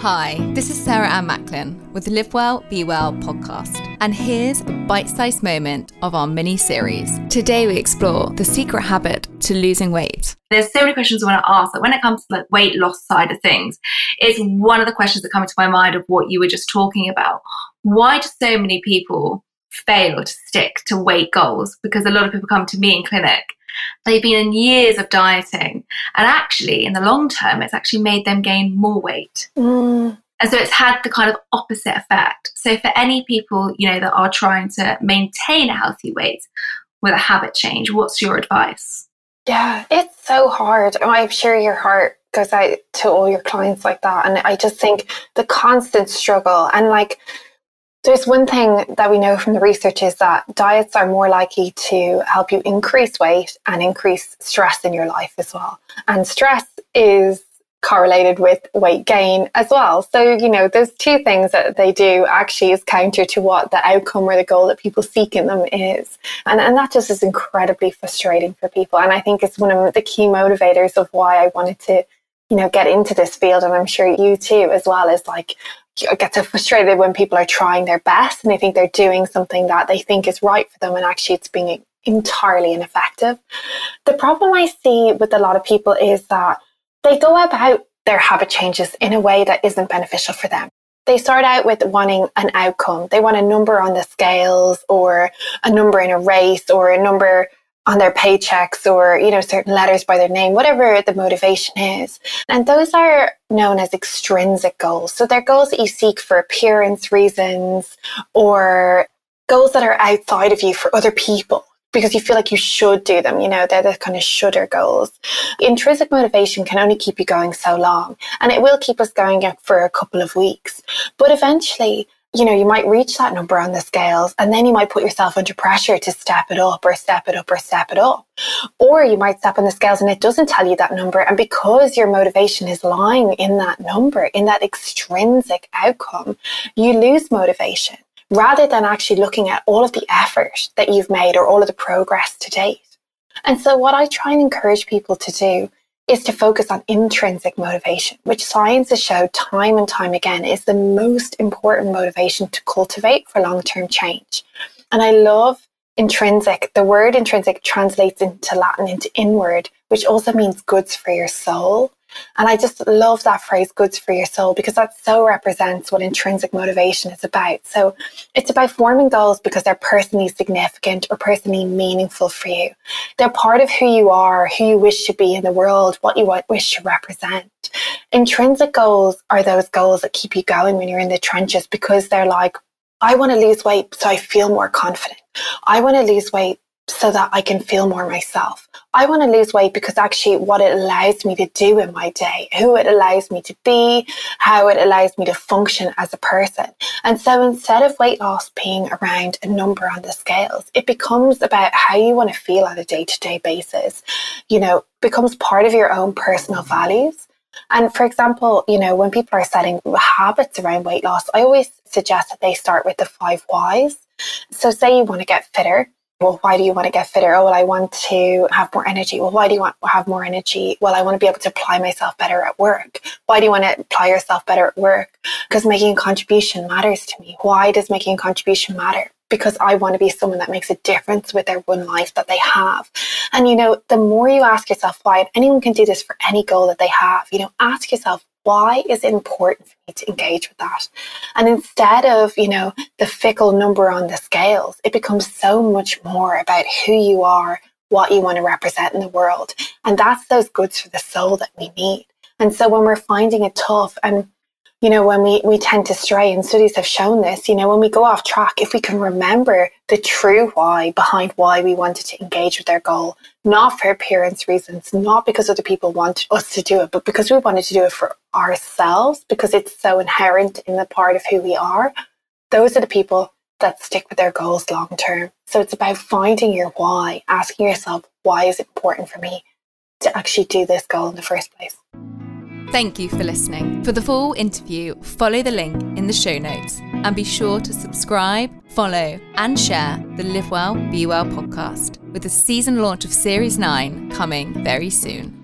Hi, this is Sarah Ann Macklin with the Live Well, Be Well podcast. And here's a bite sized moment of our mini series. Today, we explore the secret habit to losing weight. There's so many questions I want to ask. Like when it comes to the weight loss side of things, it's one of the questions that come into my mind of what you were just talking about. Why do so many people fail to stick to weight goals? Because a lot of people come to me in clinic They've been in years of dieting, and actually, in the long term, it's actually made them gain more weight. Mm. And so it's had the kind of opposite effect. So for any people, you know, that are trying to maintain a healthy weight with a habit change, what's your advice? Yeah, it's so hard. I'm sure your heart goes out to all your clients like that. And I just think the constant struggle and like there's one thing that we know from the research is that diets are more likely to help you increase weight and increase stress in your life as well. And stress is correlated with weight gain as well. So, you know, those two things that they do actually is counter to what the outcome or the goal that people seek in them is. And, and that just is incredibly frustrating for people. And I think it's one of the key motivators of why I wanted to, you know, get into this field. And I'm sure you too, as well, is like, get so frustrated when people are trying their best and they think they're doing something that they think is right for them and actually it's being entirely ineffective. The problem I see with a lot of people is that they go about their habit changes in a way that isn't beneficial for them. They start out with wanting an outcome. They want a number on the scales or a number in a race or a number on their paychecks or you know certain letters by their name whatever the motivation is. And those are known as extrinsic goals. So they're goals that you seek for appearance reasons or goals that are outside of you for other people because you feel like you should do them. You know they're the kind of shoulder goals. Intrinsic motivation can only keep you going so long and it will keep us going for a couple of weeks. But eventually you know, you might reach that number on the scales and then you might put yourself under pressure to step it up or step it up or step it up. Or you might step on the scales and it doesn't tell you that number. And because your motivation is lying in that number, in that extrinsic outcome, you lose motivation rather than actually looking at all of the effort that you've made or all of the progress to date. And so what I try and encourage people to do is to focus on intrinsic motivation, which science has showed time and time again is the most important motivation to cultivate for long term change. And I love intrinsic. The word intrinsic translates into Latin into inward, which also means goods for your soul. And I just love that phrase, goods for your soul, because that so represents what intrinsic motivation is about. So it's about forming goals because they're personally significant or personally meaningful for you. They're part of who you are, who you wish to be in the world, what you wish to represent. Intrinsic goals are those goals that keep you going when you're in the trenches because they're like, I want to lose weight so I feel more confident. I want to lose weight so that I can feel more myself. I want to lose weight because actually what it allows me to do in my day, who it allows me to be, how it allows me to function as a person. And so instead of weight loss being around a number on the scales, it becomes about how you want to feel on a day to day basis, you know, becomes part of your own personal values. And for example, you know, when people are setting habits around weight loss, I always suggest that they start with the five whys. So say you want to get fitter well, why do you want to get fitter? Oh, well, I want to have more energy. Well, why do you want to have more energy? Well, I want to be able to apply myself better at work. Why do you want to apply yourself better at work? Because making a contribution matters to me. Why does making a contribution matter? Because I want to be someone that makes a difference with their one life that they have. And, you know, the more you ask yourself why, and anyone can do this for any goal that they have, you know, ask yourself, why is it important for me to engage with that? And instead of, you know, the fickle number on the scales, it becomes so much more about who you are, what you want to represent in the world. And that's those goods for the soul that we need. And so when we're finding it tough and you know, when we, we tend to stray, and studies have shown this, you know, when we go off track, if we can remember the true why behind why we wanted to engage with our goal, not for appearance reasons, not because other people want us to do it, but because we wanted to do it for ourselves, because it's so inherent in the part of who we are, those are the people that stick with their goals long term. So it's about finding your why, asking yourself, why is it important for me to actually do this goal in the first place? Thank you for listening. For the full interview, follow the link in the show notes and be sure to subscribe, follow, and share the Live Well, Be Well podcast with the season launch of Series 9 coming very soon.